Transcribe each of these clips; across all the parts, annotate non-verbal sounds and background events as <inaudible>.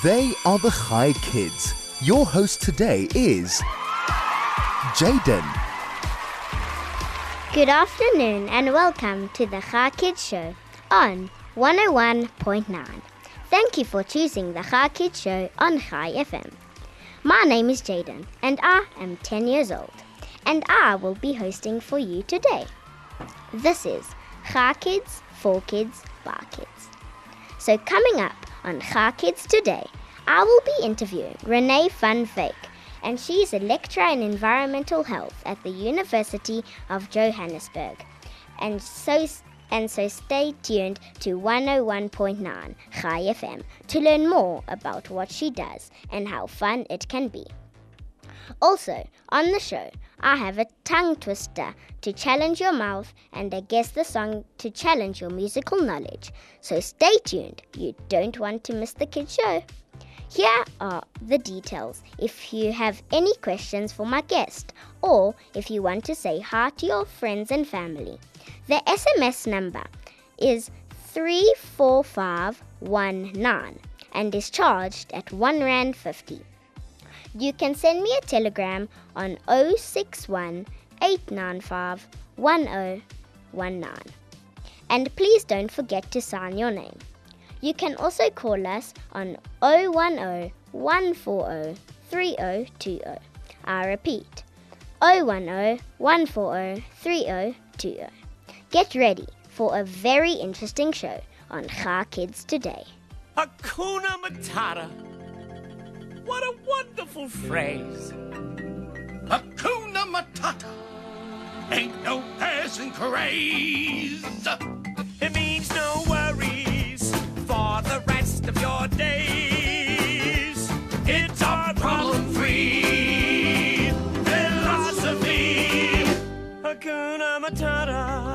They are the Chai Kids. Your host today is Jayden. Good afternoon and welcome to the Chai Kids Show on 101.9. Thank you for choosing the Chai Kids Show on Chai FM. My name is Jayden and I am 10 years old and I will be hosting for you today. This is Chai Kids, for Kids, by Kids. So coming up on Chai Kids today, I will be interviewing Renay Van Wyk, and she is a lecturer in environmental health at the University of Johannesburg. And so and so stay tuned to 101.9 Chai FM to learn more about what she does and how fun it can be. Also, on the show, I have a tongue twister to challenge your mouth and a guess the song to challenge your musical knowledge. So stay tuned, you don't want to miss the kids' show. Here are the details if you have any questions for my guest or if you want to say hi to your friends and family. The SMS number is 34519 and is charged at 1 Rand 50. You can send me a telegram on 061 895 1019. And please don't forget to sign your name. You can also call us on 010 140 3020. I repeat 010 140 3020. Get ready for a very interesting show on Chai Kids today. Hakuna Matata. What a wonderful phrase. Hakuna Matata. Ain't no passing craze. It means no worries for the rest of your days. It's our problem free philosophy. Hakuna Matata.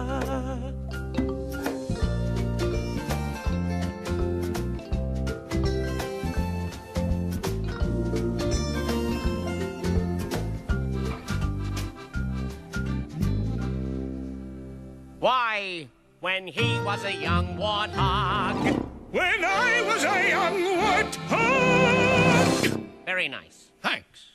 Why, when he was a young warthog. When I was a young warthog. Very nice. Thanks.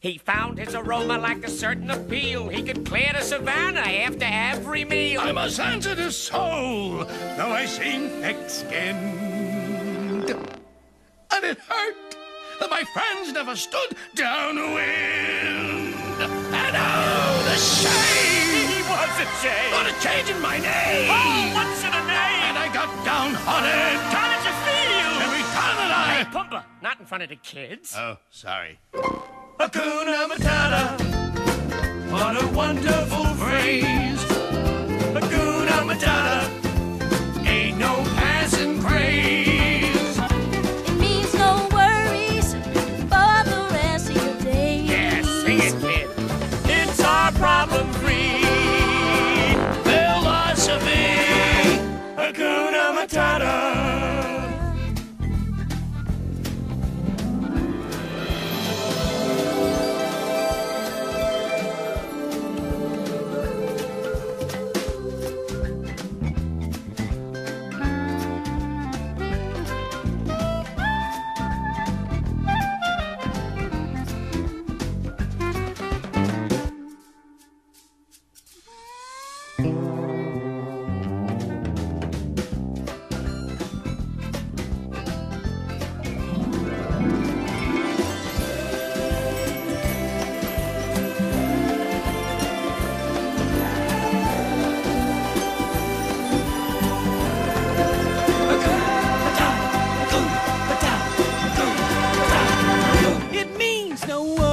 He found his aroma like a certain appeal. He could clear the savannah after every meal. I'm a sensitive soul, though I seem thick-skinned. And it hurt that my friends never stood downwind. And oh, the shame. What a change in my name! Oh, what's in a name? And I got downhearted. How did you feel? Every time that Hey, I... Pumbaa, not in front of the kids. Oh, sorry. Hakuna Matata. What a wonderful phrase. Hakuna Matata.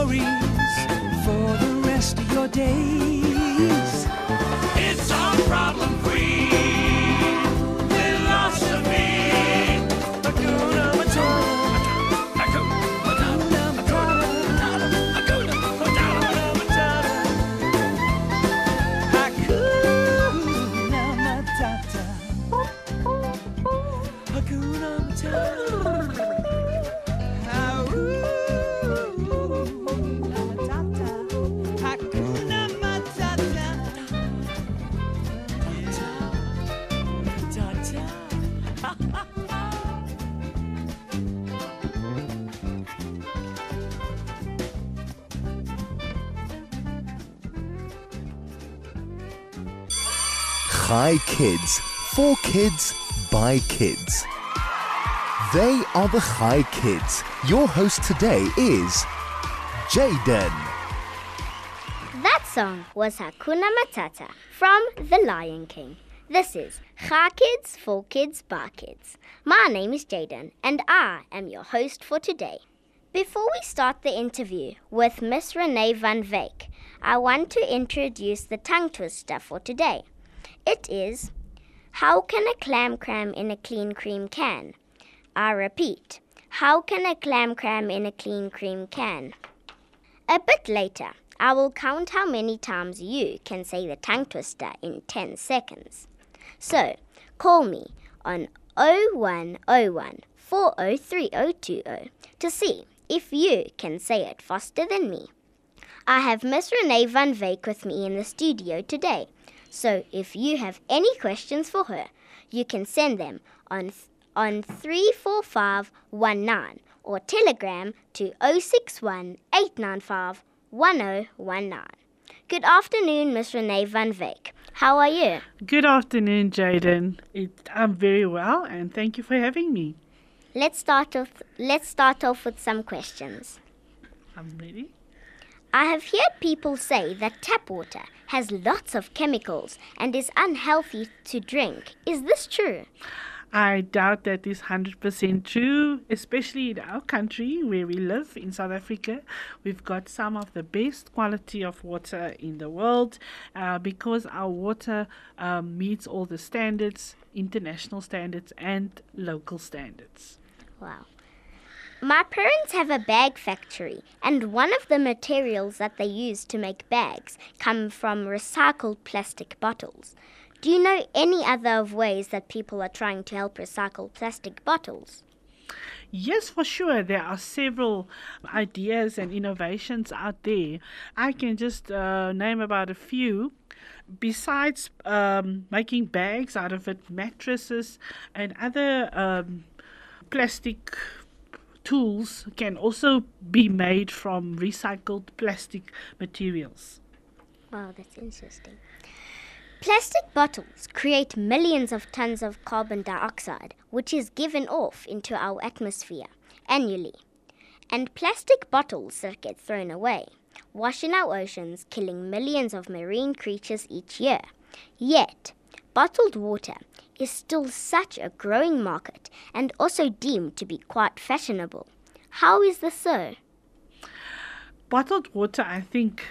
Worries for the rest of your days. Kids. For kids, by kids. They are the Chai Kids. Your host today is Jayden. That song was Hakuna Matata from The Lion King. This is Chai Kids for Kids by Kids. My name is Jayden and I am your host for today. Before we start the interview with Miss Renay Van Wyk, I want to introduce the tongue twister for today. It is How can a clam cram in a clean cream can? I repeat, How can a clam cram in a clean cream can? A bit later, I will count how many times you can say the tongue twister in 10 seconds. So, call me on 0101 403020 to see if you can say it faster than me. I have Miss Renay Van Wyk with me in the studio today. So, if you have any questions for her, you can send them on on 34519 or telegram to 061 895 1019. Good afternoon, Miss Renay Van Wyk. How are you? Good afternoon, Jayden. I'm very well, and thank you for having me. Let's start off let's start off with some questions. I'm ready. I have heard people say that tap water has lots of chemicals and is unhealthy to drink. Is this true? I doubt that is 100% true, especially in our country where we live in South Africa. We've got some of the best quality of water in the world uh, because our water um, meets all the standards, international standards, and local standards. Wow. My parents have a bag factory, and one of the materials that they use to make bags come from recycled plastic bottles. Do you know any other of ways that people are trying to help recycle plastic bottles? Yes, for sure. There are several ideas and innovations out there. I can just uh, name about a few. Besides um, making bags out of it, mattresses and other um, plastic tools can also be made from recycled plastic materials. Wow, that's interesting. Plastic bottles create millions of tons of carbon dioxide, which is given off into our atmosphere annually. And plastic bottles that get thrown away wash in our oceans, killing millions of marine creatures each year. Yet, bottled water is still such a growing market and also deemed to be quite fashionable. How is this so? Bottled water, I think,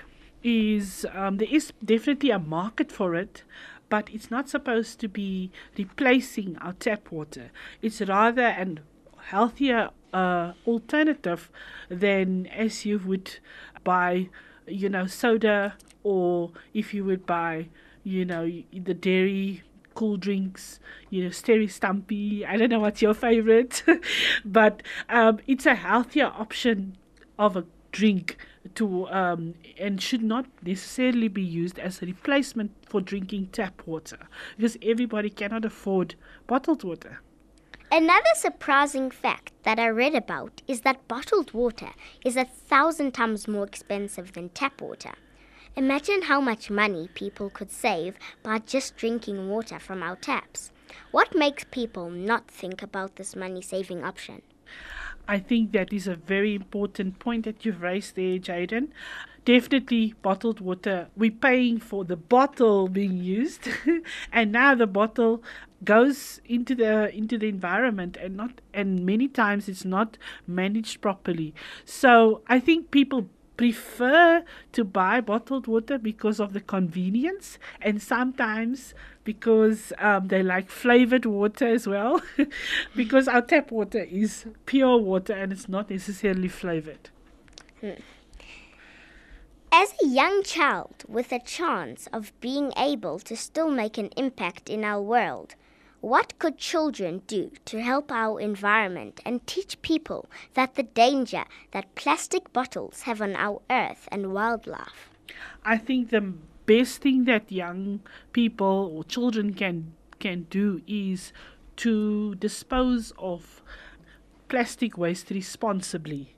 is um, there is definitely a market for it, but it's not supposed to be replacing our tap water. It's rather an healthier uh, alternative than as you would buy, you know, soda or if you would buy, you know, the dairy cool drinks, you know, Steri Stumpy. I don't know what's your favorite, <laughs> but um, it's a healthier option of a drink to um, and should not necessarily be used as a replacement for drinking tap water because everybody cannot afford bottled water. Another surprising fact that I read about is that bottled water is a thousand times more expensive than tap water. Imagine how much money people could save by just drinking water from our taps. What makes people not think about this money saving option? I think that is a very important point that you've raised there, Jayden. Definitely bottled water. We're paying for the bottle being used, <laughs> and now the bottle goes into the into the environment and not and many times it's not managed properly. So I think people prefer to buy bottled water because of the convenience and sometimes because um, they like flavored water as well. <laughs> Because our tap water is pure water and it's not necessarily flavored. As a young child with a chance of being able to still make an impact in our world, what could children do to help our environment and teach people that the danger that plastic bottles have on our earth and wildlife? I think the best thing that young people or children can can do is to dispose of plastic waste responsibly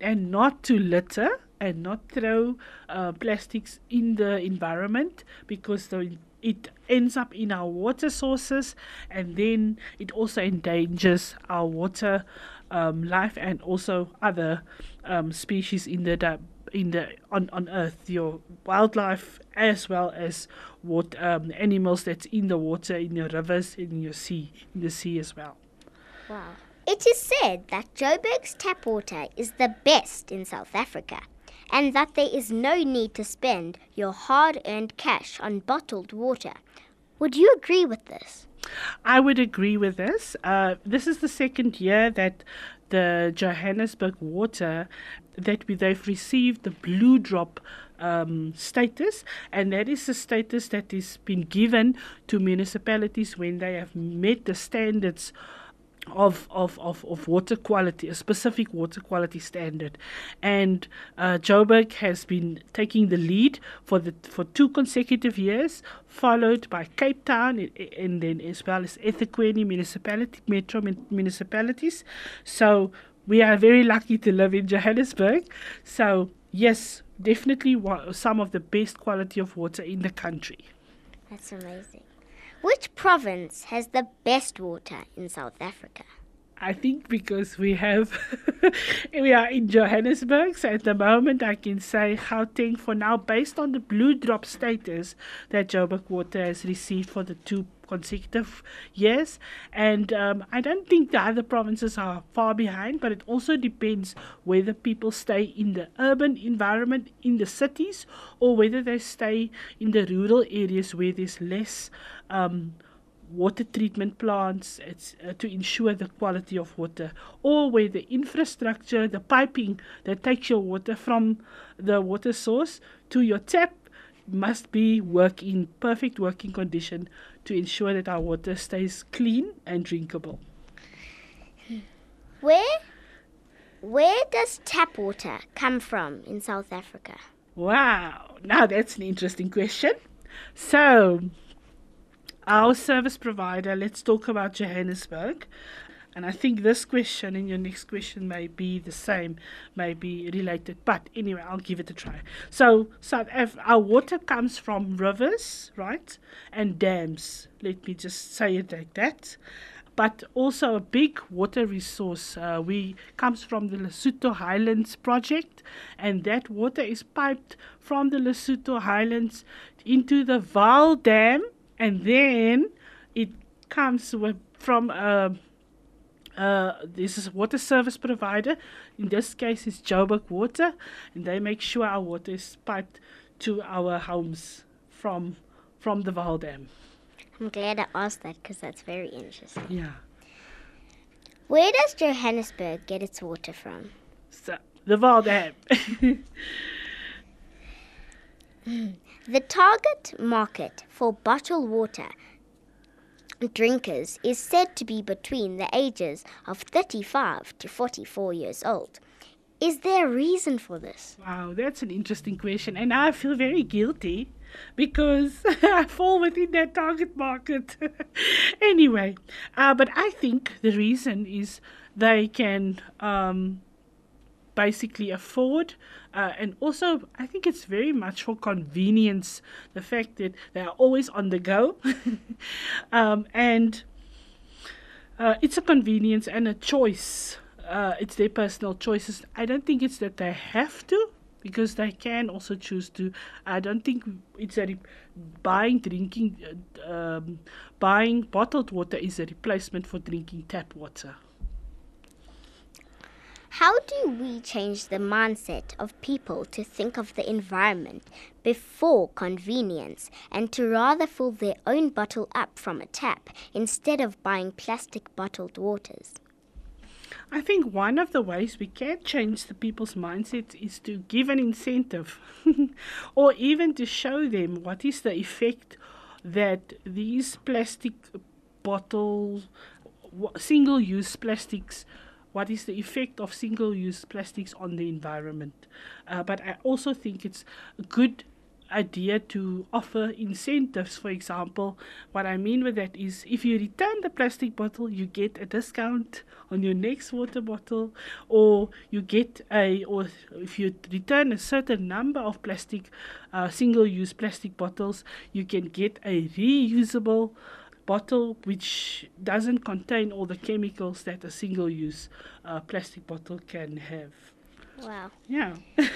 and not to litter and not throw uh, plastics in the environment because the it ends up in our water sources and then it also endangers our water um, life and also other um, species in the in the on, on earth. Your wildlife as well as what um, animals that's in the water in your rivers in your sea in the sea as well. Wow. It is said that Joburg's tap water is the best in South Africa and that there is no need to spend your hard earned cash on bottled water. Would you agree with this? I would agree with this. Uh, this is the second year that the Johannesburg water that we, they've received the blue drop um, status, and that is the status that is been given to municipalities when they have met the standards of, of, of, of water quality, a specific water quality standard. And uh, Joburg has been taking the lead for the for two consecutive years, followed by Cape Town and, then as well as eThekwini municipality, metro mun- municipalities. So we are very lucky to live in Johannesburg. So yes, definitely some of the best quality of water in the country. That's amazing. Which province has the best water in South Africa? I think because we have <laughs> we are in Johannesburg, so at the moment I can say Gauteng for now, based on the blue drop status that Joburg Water has received for the two consecutive years. And um, I don't think the other provinces are far behind, but it also depends whether people stay in the urban environment in the cities or whether they stay in the rural areas where there's less um, water treatment plants it's, uh, to ensure the quality of water, or where the infrastructure, the piping that takes your water from the water source to your tap must be work in perfect working condition to ensure that our water stays clean and drinkable. Where where does tap water come from in South Africa? Wow, now that's an interesting question. So, our service provider, let's talk about Johannesburg. And I think this question and your next question may be the same, may be related. But anyway, I'll give it a try. So, Af- our water comes from rivers, right? And dams. Let me just say it like that. But also a big water resource. Uh, we comes from the Lesotho Highlands project, and that water is piped from the Lesotho Highlands into the Vaal Dam, and then it comes with, from a uh, this is a water service provider. In this case, it's Joburg Water, and they make sure our water is piped to our homes from from the Vaal Dam. I'm glad I asked that because that's very interesting. Yeah. Where does Johannesburg get its water from? So the Vaal Dam. <laughs> The target market for bottled water drinkers is said to be between the ages of 35 to 44 years old. Is there a reason for this? wow, that's an interesting question, and I feel very guilty because <laughs> I fall within that target market. <laughs> anyway, uh, but I think the reason is they can um, basically afford. Uh, and also, I think it's very much for convenience. The fact that they are always on the go, <laughs> um, and uh, it's a convenience and a choice. Uh, it's their personal choices. I don't think it's that they have to, because they can also choose to. I don't think it's a buying drinking, uh, um, buying bottled water is a replacement for drinking tap water. How do we change the mindset of people to think of the environment before convenience and to rather fill their own bottle up from a tap instead of buying plastic bottled waters? I think one of the ways we can change the people's mindsets is to give an incentive <laughs> or even to show them what is the effect that these plastic bottles, single use plastics, what is the effect of single use plastics on the environment. Uh, but I also think it's a good idea to offer incentives. For example, what I mean with that is if you return the plastic bottle, you get a discount on your next water bottle, or you get a, or if you return a certain number of plastic, uh, single use plastic bottles, you can get a reusable bottle which doesn't contain all the chemicals that a single use uh, plastic bottle can have. Wow. Yeah. <laughs>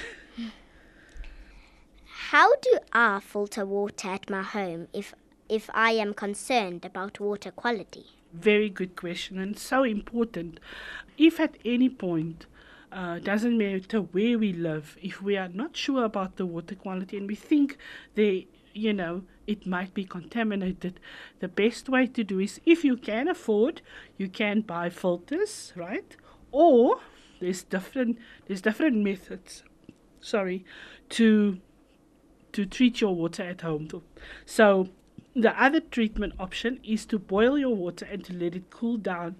How do I filter water at my home if if I am concerned about water quality? Very good question and so important. If at any point, uh, doesn't matter where we live, if we are not sure about the water quality and we think they, you know, it might be contaminated, the best way to do is if you can afford, you can buy filters, right? Or there's different there's different methods. Sorry, to to treat your water at home. So the other treatment option is to boil your water and to let it cool down.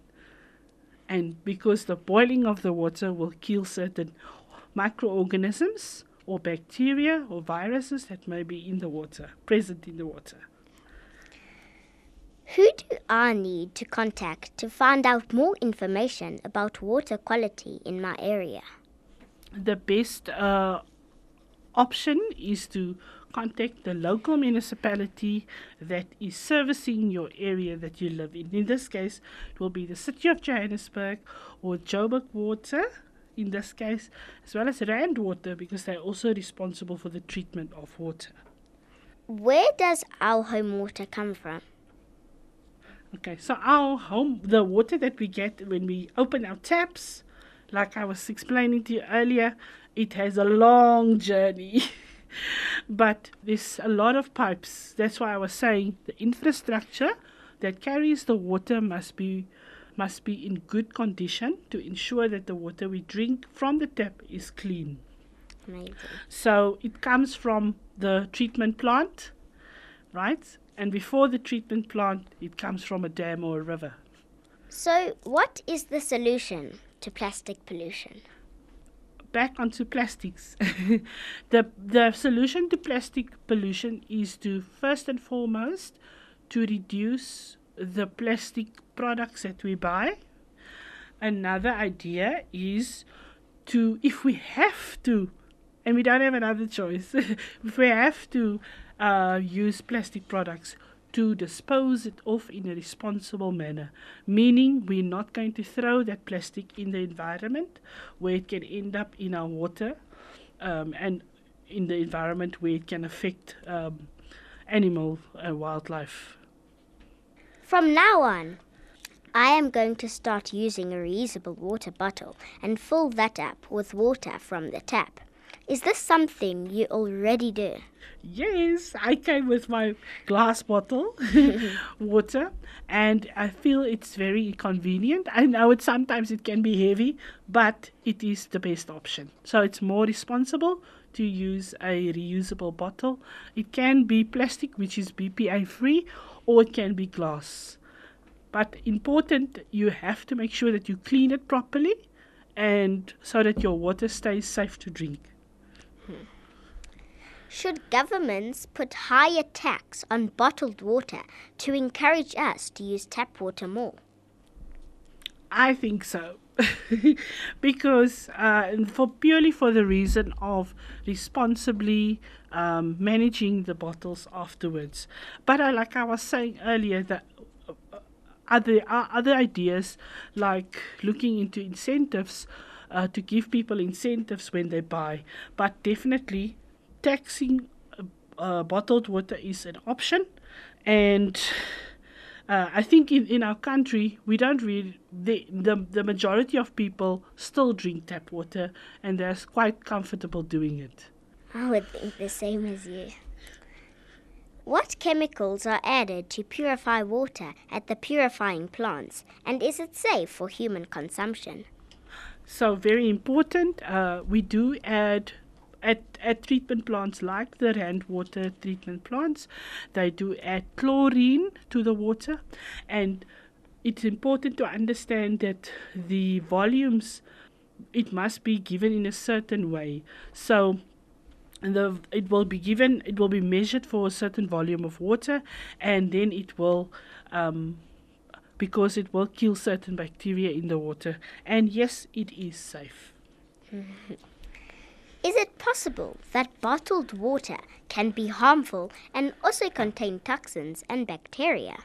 And because the boiling of the water will kill certain microorganisms or bacteria or viruses that may be in the water, present in the water. Who do I need to contact to find out more information about water quality in my area? the best uh, option is to contact the local municipality that is servicing your area that you live in. In this case, it will be the City of Johannesburg or Joburg Water, in this case, as well as Rand Water because they're also responsible for the treatment of water. Where does our home water come from? Okay, so our home, the water that we get when we open our taps, like I was explaining to you earlier, it has a long journey. <laughs> but there's a lot of pipes. That's why I was saying the infrastructure that carries the water must be must be in good condition to ensure that the water we drink from the tap is clean. Amazing. So it comes from the treatment plant, right? And before the treatment plant, it comes from a dam or a river. So, what is the solution to plastic pollution? Back onto plastics. <laughs> the the solution to plastic pollution is to first and foremost to reduce the plastic products that we buy. Another idea is to if we have to and we don't have another choice <laughs> if we have to uh, use plastic products to dispose it off in a responsible manner meaning we're not going to throw that plastic in the environment where it can end up in our water um, and in the environment where it can affect um, animal and wildlife From now on, I am going to start using a reusable water bottle and fill that up with water from the tap. Is this something you already do? Yes, I came with my glass bottle, <laughs> <laughs> water, and I feel it's very convenient. I know it sometimes it can be heavy, but it is the best option. So it's more responsible to use a reusable bottle. It can be plastic, which is BPA free, or it can be glass. But important, you have to make sure that you clean it properly, and so that your water stays safe to drink. Should governments put higher tax on bottled water to encourage us to use tap water more? I think so. <laughs> because uh, for purely for the reason of responsibly um, managing the bottles afterwards. But uh, like I was saying earlier, that uh, other uh, other ideas like looking into incentives uh, to give people incentives when they buy, but definitely taxing uh, uh, bottled water is an option, and uh, I think in, in our country we don't really the, the the majority of people still drink tap water and they're quite comfortable doing it. I would think the same as you. What chemicals are added to purify water at the purifying plants, and is it safe for human consumption? So very important. Uh, we do add at at treatment plants like the Rand water treatment plants, they do add chlorine to the water, and it's important to understand that the volumes it must be given in a certain way. So the it will be given it will be measured for a certain volume of water and then it will um, because it will kill certain bacteria in the water and yes it is safe <laughs> Is it possible that bottled water can be harmful and also contain toxins and bacteria?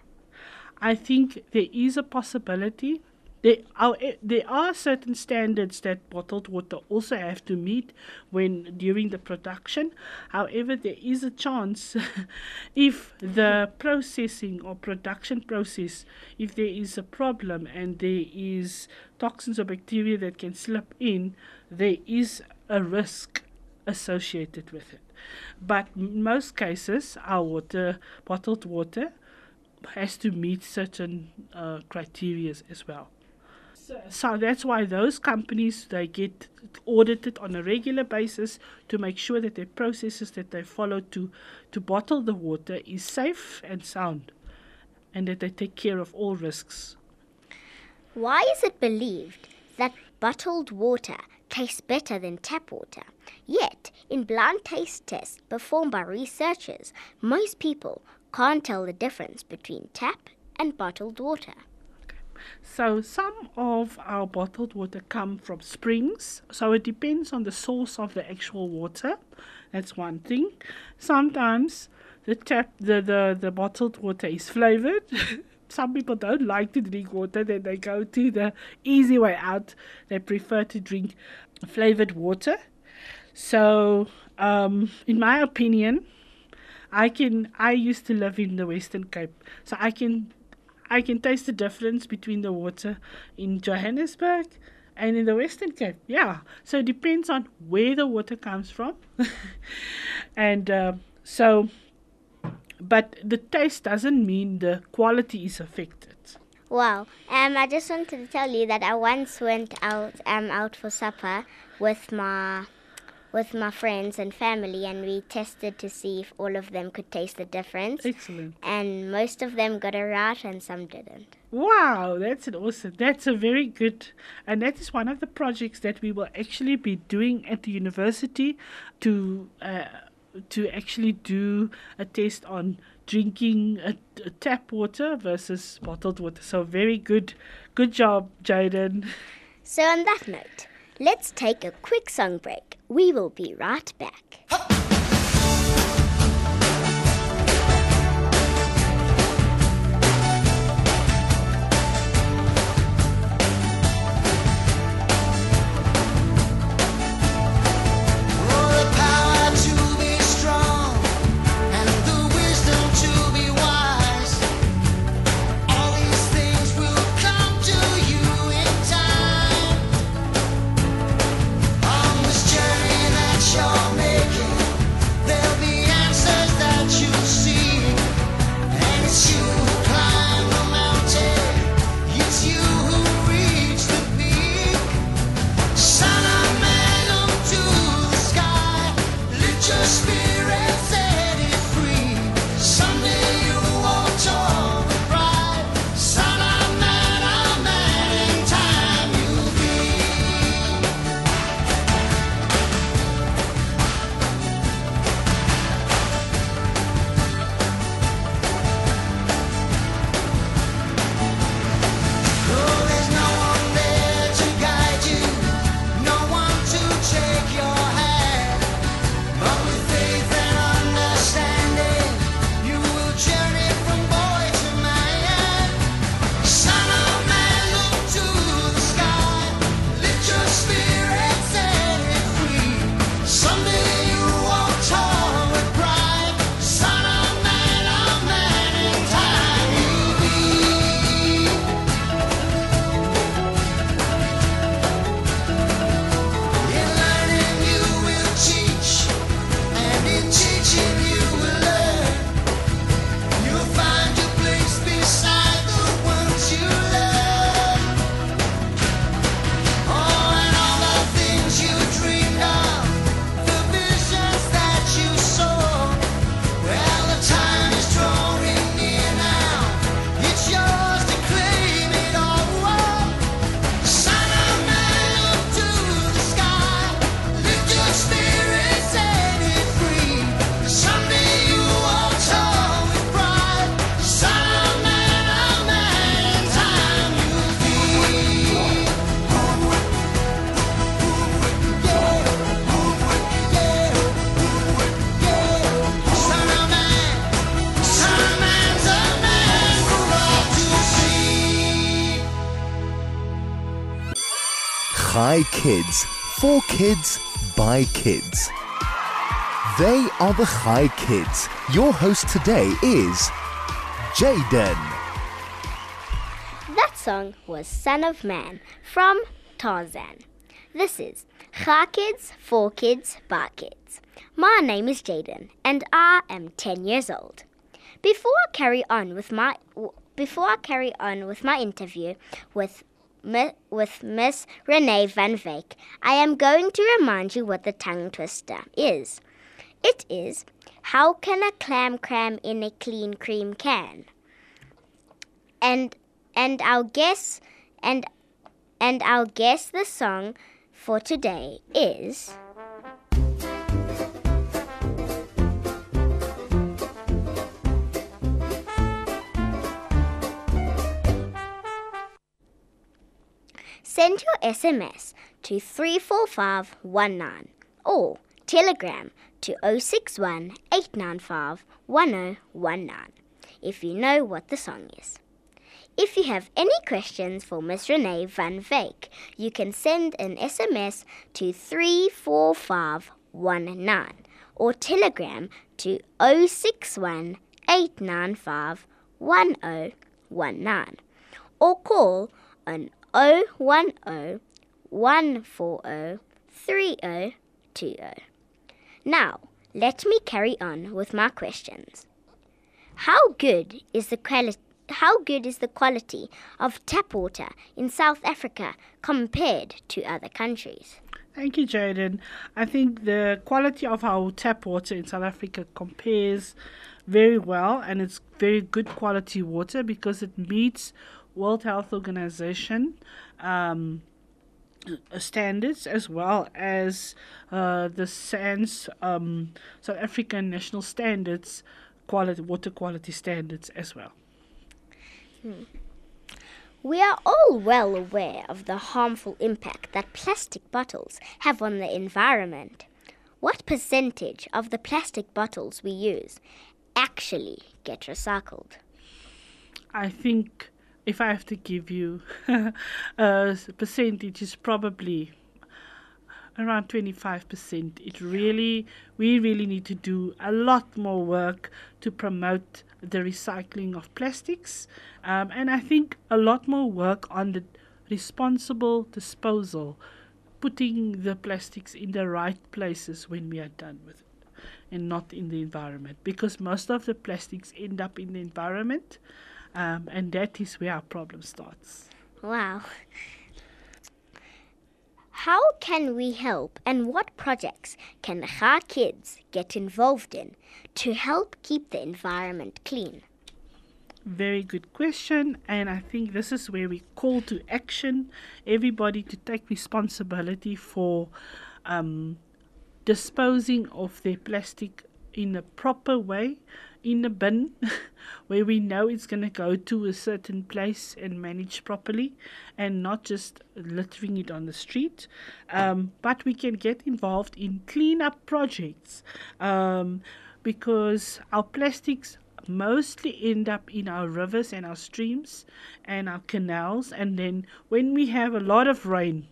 I think there is a possibility. There are, there are certain standards that bottled water also have to meet when during the production. However, there is a chance <laughs> if the processing or production process, if there is a problem and there is toxins or bacteria that can slip in, there is a risk associated with it. But in most cases, our water, bottled water, has to meet certain uh, criteria as well. So, that's why those companies they get audited on a regular basis to make sure that their processes that they follow to to bottle the water is safe and sound, and that they take care of all risks. Why is it believed that bottled water tastes better than tap water? Yet, in blind taste tests performed by researchers, most people can't tell the difference between tap and bottled water. So some of our bottled water come from springs. So it depends on the source of the actual water. That's one thing. Sometimes the tap the, the, the bottled water is flavored. <laughs> some people don't like to drink water, then they go to the easy way out. They prefer to drink flavored water. So um, in my opinion, I can I used to live in the Western Cape. So I can I can taste the difference between the water in Johannesburg and in the Western Cape. Yeah. So it depends on where the water comes from. <laughs> and uh, so, but the taste doesn't mean the quality is affected. Wow. Um, I just wanted to tell you that I once went out um out for supper with my with my friends and family, and we tested to see if all of them could taste the difference. Excellent. And most of them got it right, and some didn't. Wow, that's an awesome. That's a very good, and that is one of the projects that we will actually be doing at the university to uh, to actually do a test on drinking a, a tap water versus bottled water. So very good, good job, Jayden. So, on that note, let's take a quick song break. We will be right back. Kids. For kids, by kids. They are the Chai Kids. Your host today is Jayden. That song was Son of Man from Tarzan. This is Chai Kids, For Kids, By Kids. My name is Jayden and I am 10 years old. Before I carry on with my before I carry on with my interview with with Miss Renay Van Wyk, I am going to remind you what the tongue twister is. It is how can a clam cram in a clean cream can? And and our guess and and our guess the song for today is Send your SMS to 34519 or Telegram to 061 895 1019 if you know what the song is. If you have any questions for Miss Renay Van Wyk, you can send an SMS to 34519 or telegram to 061 895 1019 or call on 010 140 3020. Now, let me carry on with my questions. How good is the quality how good is the quality of tap water in South Africa compared to other countries? Thank you, Jayden. I think the quality of our tap water in South Africa compares very well, and it's very good quality water because it meets World Health Organization um, standards as well as uh, the SANS um, South African national standards, quality water quality standards as well. We are all well aware of the harmful impact that plastic bottles have on the environment. What percentage of the plastic bottles we use actually get recycled? I think if I have to give you <laughs> a percentage, it's probably around 25%. It really, we really need to do a lot more work to promote the recycling of plastics. Um, and I think a lot more work on the responsible disposal, putting the plastics in the right places when we are done with it and not in the environment because most of the plastics end up in the environment um, and that is where our problem starts. Wow. How can we help and what projects can the Chai kids get involved in to help keep the environment clean? Very good question, and I think this is where we call to action everybody to take responsibility for um, disposing of their plastic in a proper way in a bin <laughs> where we know it's going to go to a certain place and managed properly and not just littering it on the street. Um, but we can get involved in cleanup projects um, because our plastics mostly end up in our rivers and our streams and our canals. And then when we have a lot of rain,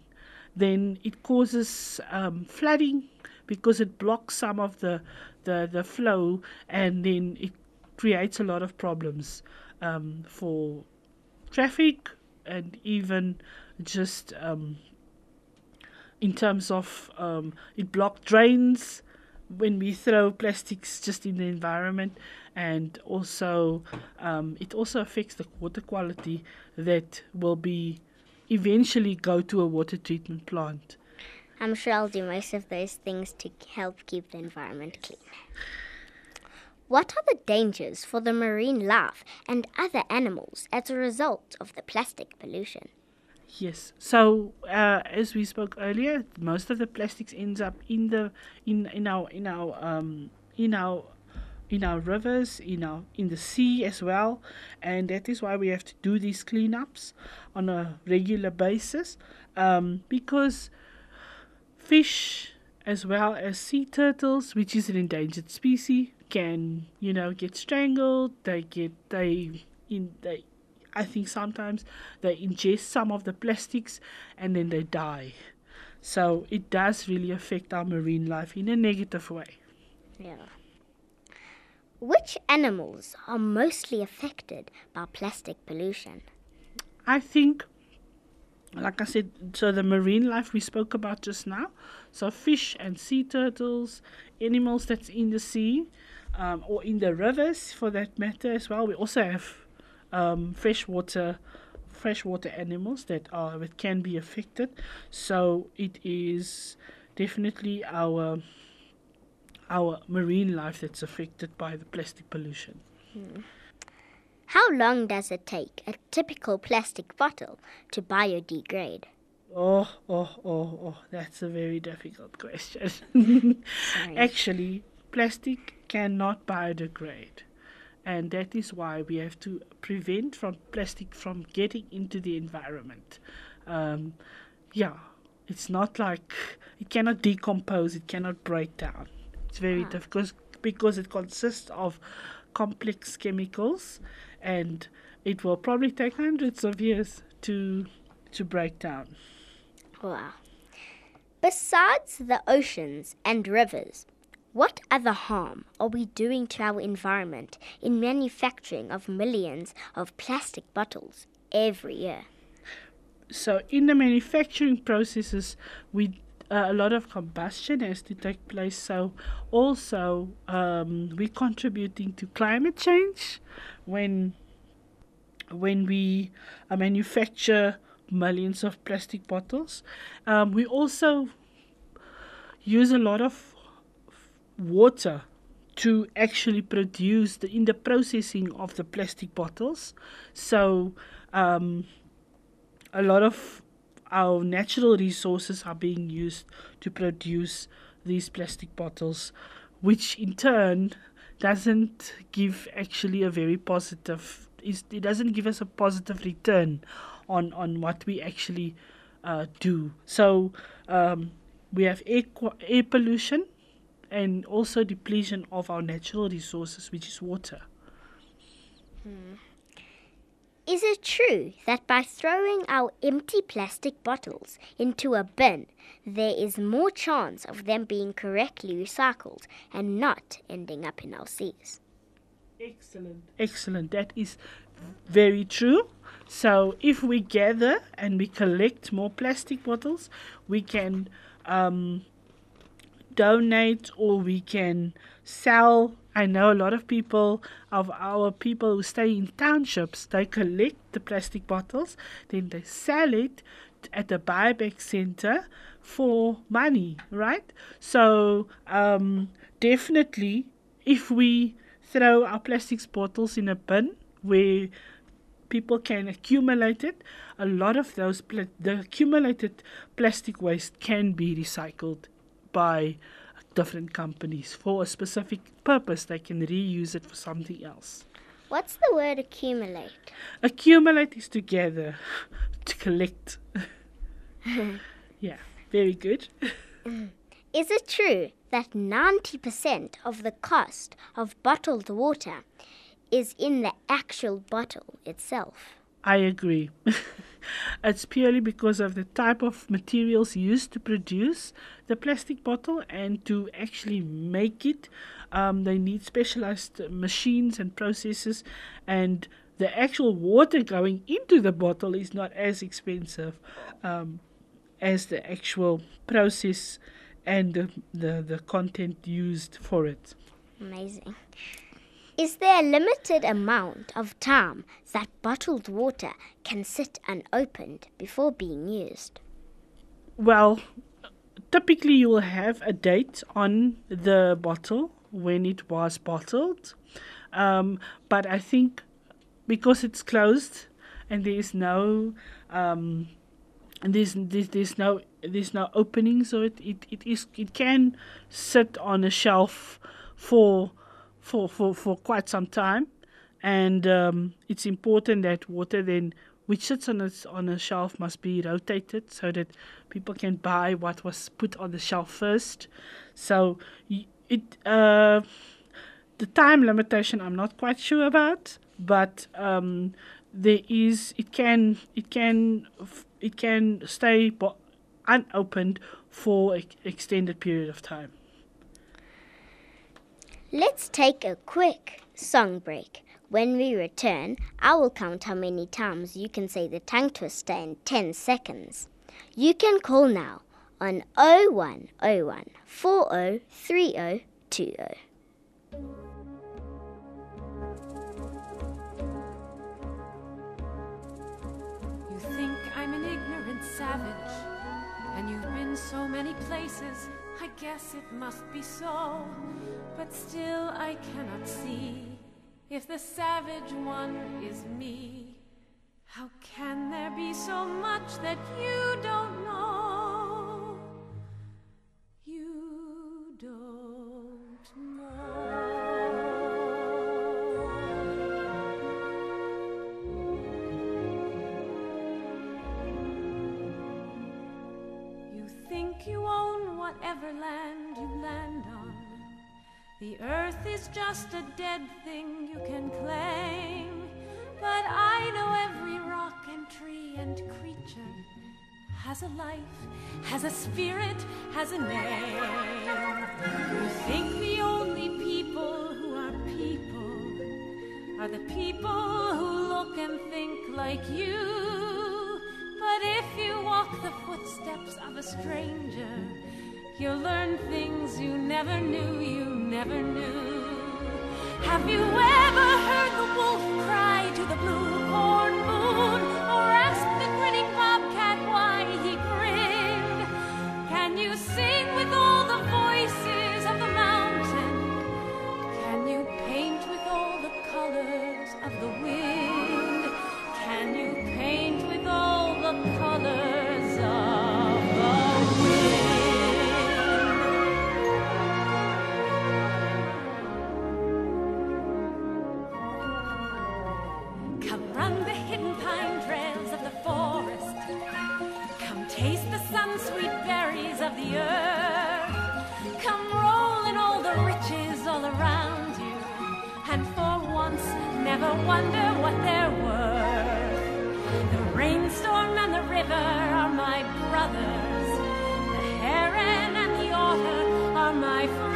then it causes um, flooding because it blocks some of the, the, the flow and then it creates a lot of problems um, for traffic and even just um, in terms of um, it blocked drains when we throw plastics just in the environment and also um, it also affects the water quality that will be eventually go to a water treatment plant I'm sure I'll do most of those things to help keep the environment clean. What are the dangers for the marine life and other animals as a result of the plastic pollution? Yes. So uh, as we spoke earlier, most of the plastics ends up in the in in our in our um in our in our rivers, in our in the sea as well, and that is why we have to do these cleanups on a regular basis, um, because fish as well as sea turtles, which is an endangered species, can you know get strangled. They get they in they. I think sometimes they ingest some of the plastics and then they die. So it does really affect our marine life in a negative way. Yeah. Which animals are mostly affected by plastic pollution? I think, like I said, so the marine life we spoke about just now, so fish and sea turtles, animals that's in the sea, um, or in the rivers for that matter as well. We also have um, freshwater freshwater animals that are that can be affected. So it is definitely our our marine life that's affected by the plastic pollution. How long does it take a typical plastic bottle to biodegrade? Oh, oh, oh, oh, that's a very difficult question. <laughs> Actually, plastic cannot biodegrade. And that is why we have to prevent from plastic from getting into the environment. Um, yeah, it's not like it cannot decompose, it cannot break down. It's very difficult because it consists of complex chemicals and it will probably take hundreds of years to to break down. Wow. Besides the oceans and rivers, what other harm are we doing to our environment in manufacturing of millions of plastic bottles every year? so in the manufacturing processes we uh, a lot of combustion has to take place. So also um, we're contributing to climate change when when we uh, manufacture millions of plastic bottles. Um, we also use a lot of water to actually produce the in the processing of the plastic bottles. So um, a lot of our natural resources are being used to produce these plastic bottles, which in turn doesn't give actually a very positive. It doesn't give us a positive return on on what we actually uh, do. So um, we have air air pollution and also depletion of our natural resources, which is water. Is it true that by throwing our empty plastic bottles into a bin, there is more chance of them being correctly recycled and not ending up in our seas? Excellent. Excellent. That is very true. So, if we gather and we collect more plastic bottles, we can um, donate or we can sell. I know a lot of people of our people who stay in townships, they collect the plastic bottles, then they sell it at the buyback center for money, right? So, um, definitely, if we throw our plastic bottles in a bin where people can accumulate it, a lot of those the accumulated plastic waste can be recycled by different companies for a specific purpose. They can reuse it for something else. What's the word accumulate? Accumulate is together <laughs> to collect. <laughs> yeah, very good. <laughs> Is it true that 90% of the cost of bottled water is in the actual bottle itself? I agree. It's purely because of the type of materials used to produce the plastic bottle and to actually make it. Um, they need specialized machines and processes, and the actual water going into the bottle is not as expensive um, as the actual process and the, the, the content used for it. Amazing. Is there a limited amount of time that bottled water can sit unopened before being used? Well, typically you will have a date on the bottle when it was bottled. Um, but I think because it's closed and there is no um, there's, there's there's no there's no opening so it, it, it is it can sit on a shelf for for for, for quite some time and um, it's important that water then which sits on a, on a shelf must be rotated so that people can buy what was put on the shelf first so it uh, the time limitation I'm not quite sure about, but um, there is it can it can it can stay unopened for an extended period of time. Let's take a quick song break. When we return, I will count how many times you can say the tongue twister in 10 seconds. You can call now on 0101 403020. You think I'm an ignorant savage, and you've been so many places. I guess it must be so, but still I cannot see if the savage one is me. How can there be so much that you don't know? The earth is just a dead thing you can claim. But I know every rock and tree and creature has a life, has a spirit, has a name. You think the only people who are people are the people who look and think like you. But if you walk the footsteps of a stranger, you'll learn things you never knew, you never knew. Have you ever heard the wolf cry to the blue sun-sweet berries of the earth. Come roll in all the riches all around you. And for once, never wonder what they're worth. The rainstorm and the river are my brothers. The heron and the otter are my friends.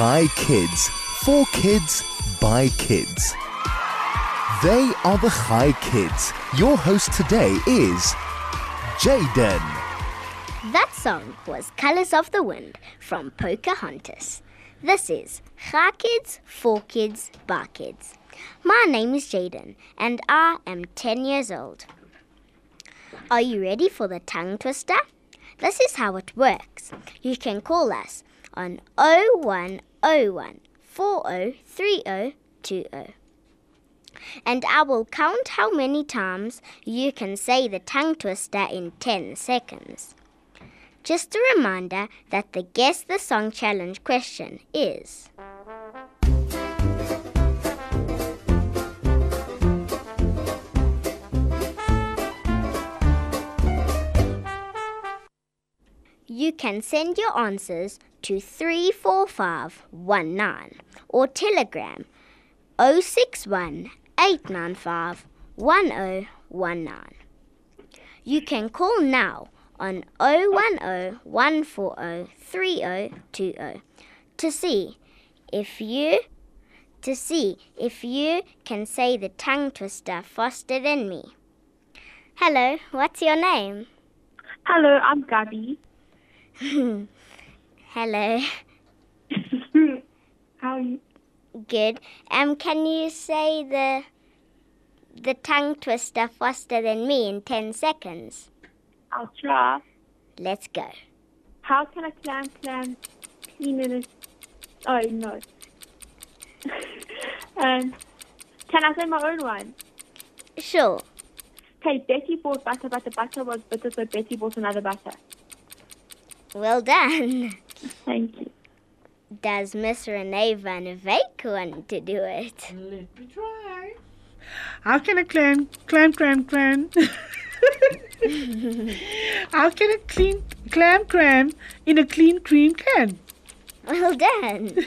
Chai Kids. For kids, by kids. They are the Chai Kids. Your host today is Jayden. That song was Colors of the Wind from Pocahontas. This is Chai Kids, For Kids, Bar Kids. My name is Jayden and I am 10 years old. Are you ready for the tongue twister? This is how it works. You can call us on oh 0101 403020. And I will count how many times you can say the tongue twister in 10 seconds. Just a reminder that the Guess the Song Challenge question is You can send your answers to 34519 or telegram 061 895 1019. You can call now on 010 140 3020 to see if you to see if you can say the tongue twister faster than me. Hello, what's your name? Hello, I'm Gabby. <laughs> Hello. <laughs> How are you? Good. Um, can you say the the tongue twister faster than me in ten seconds? I'll try. Let's go. How can a clam clam clean in a... Oh, no. <laughs> um, can I say my own one? Sure. Okay, Betty bought butter, but the butter was bitter, so Betty bought another butter. Well done. <laughs> Thank you. Does Miss Renay Van Wyk want to do it? Let me try. How can a clam, clam, clam, clam? How can a clean clam cram in a clean cream can? Well done.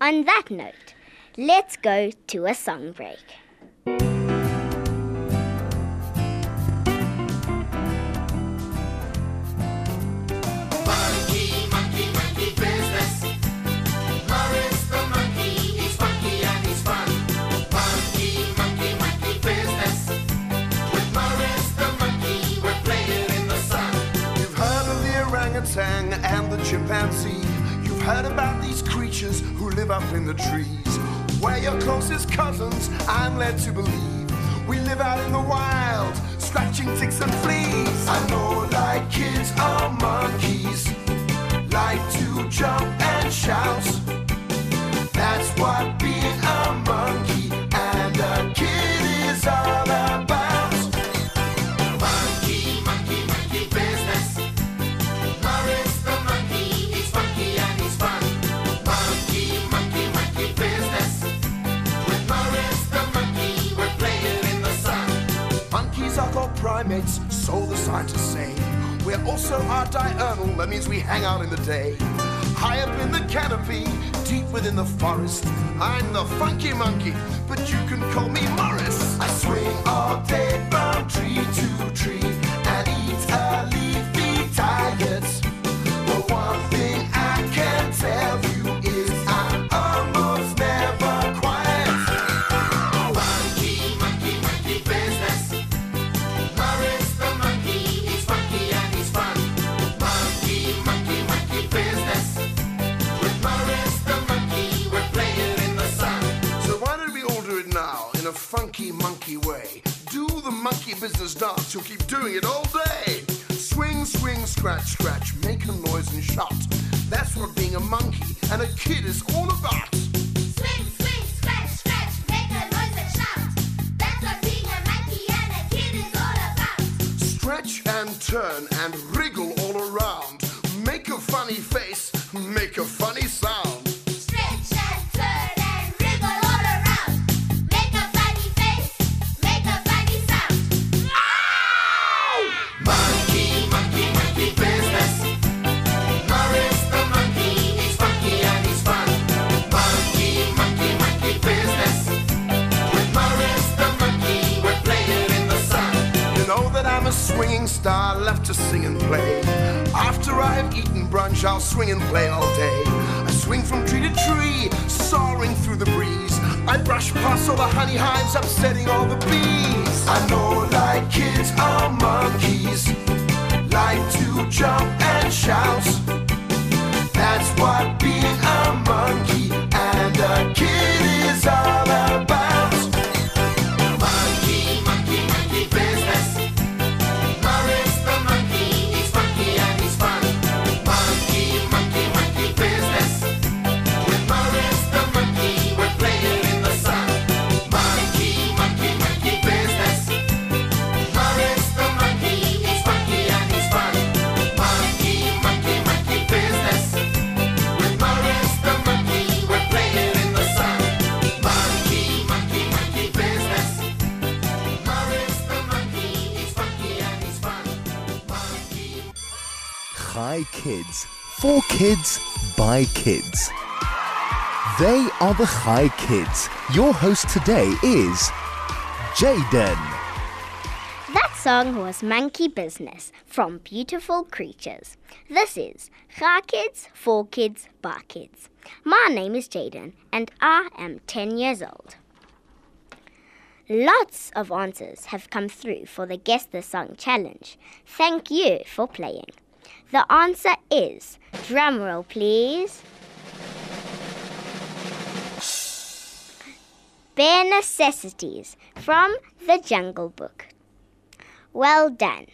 On that note, let's go to a song break. The chimpanzee. You've heard about these creatures who live up in the trees. We're your closest cousins, I'm led to believe. We live out in the wild, scratching ticks and fleas. I know like kids are monkeys, like to jump and shout. That's what being the scientists say. We're also our diurnal, that means we hang out in the day. High up in the canopy, deep within the forest. I'm the funky monkey, but you can call me Morris. I swing all day from tree to monkey business dance, you'll keep doing it all day. Swing, swing, scratch, scratch, make a noise and shout. That's what being a monkey and a kid is all about. Swing, swing, scratch, scratch, make a noise and shout. That's what being a monkey and a kid is all about. Stretch and turn and wriggle all around. Make a funny face, make a funny sound. Play. After I have eaten brunch, I'll swing and play all day. I swing from tree to tree, soaring through the breeze. I brush past all the honey hives, upsetting all the bees. I know like kids are monkeys, like to jump and shout. That's what being a monkey and a kid is all about. Kids. For kids, by kids. They are the Chai Kids. Your host today is Jayden. That song was Monkey Business from Beautiful Creatures. This is Chai Kids, For Kids, By Kids. My name is Jayden and I am 10 years old. Lots of answers have come through for the Guess the Song challenge. Thank you for playing. The answer is, drumroll please, Bare Necessities from the Jungle Book. Well done.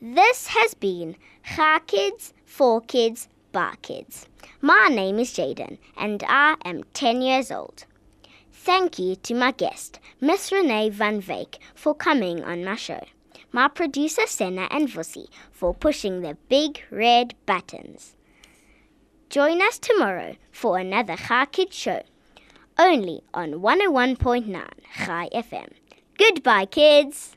This has been Chai Kids, For Kids, Bar Kids. My name is Jayden and I am 10 years old. Thank you to my guest, Miss Renay Van Wyk, for coming on my show. My producer Senna and Vussi for pushing the big red buttons. Join us tomorrow for another Chai Kids show, only on 101.9 Chai FM. Goodbye, kids!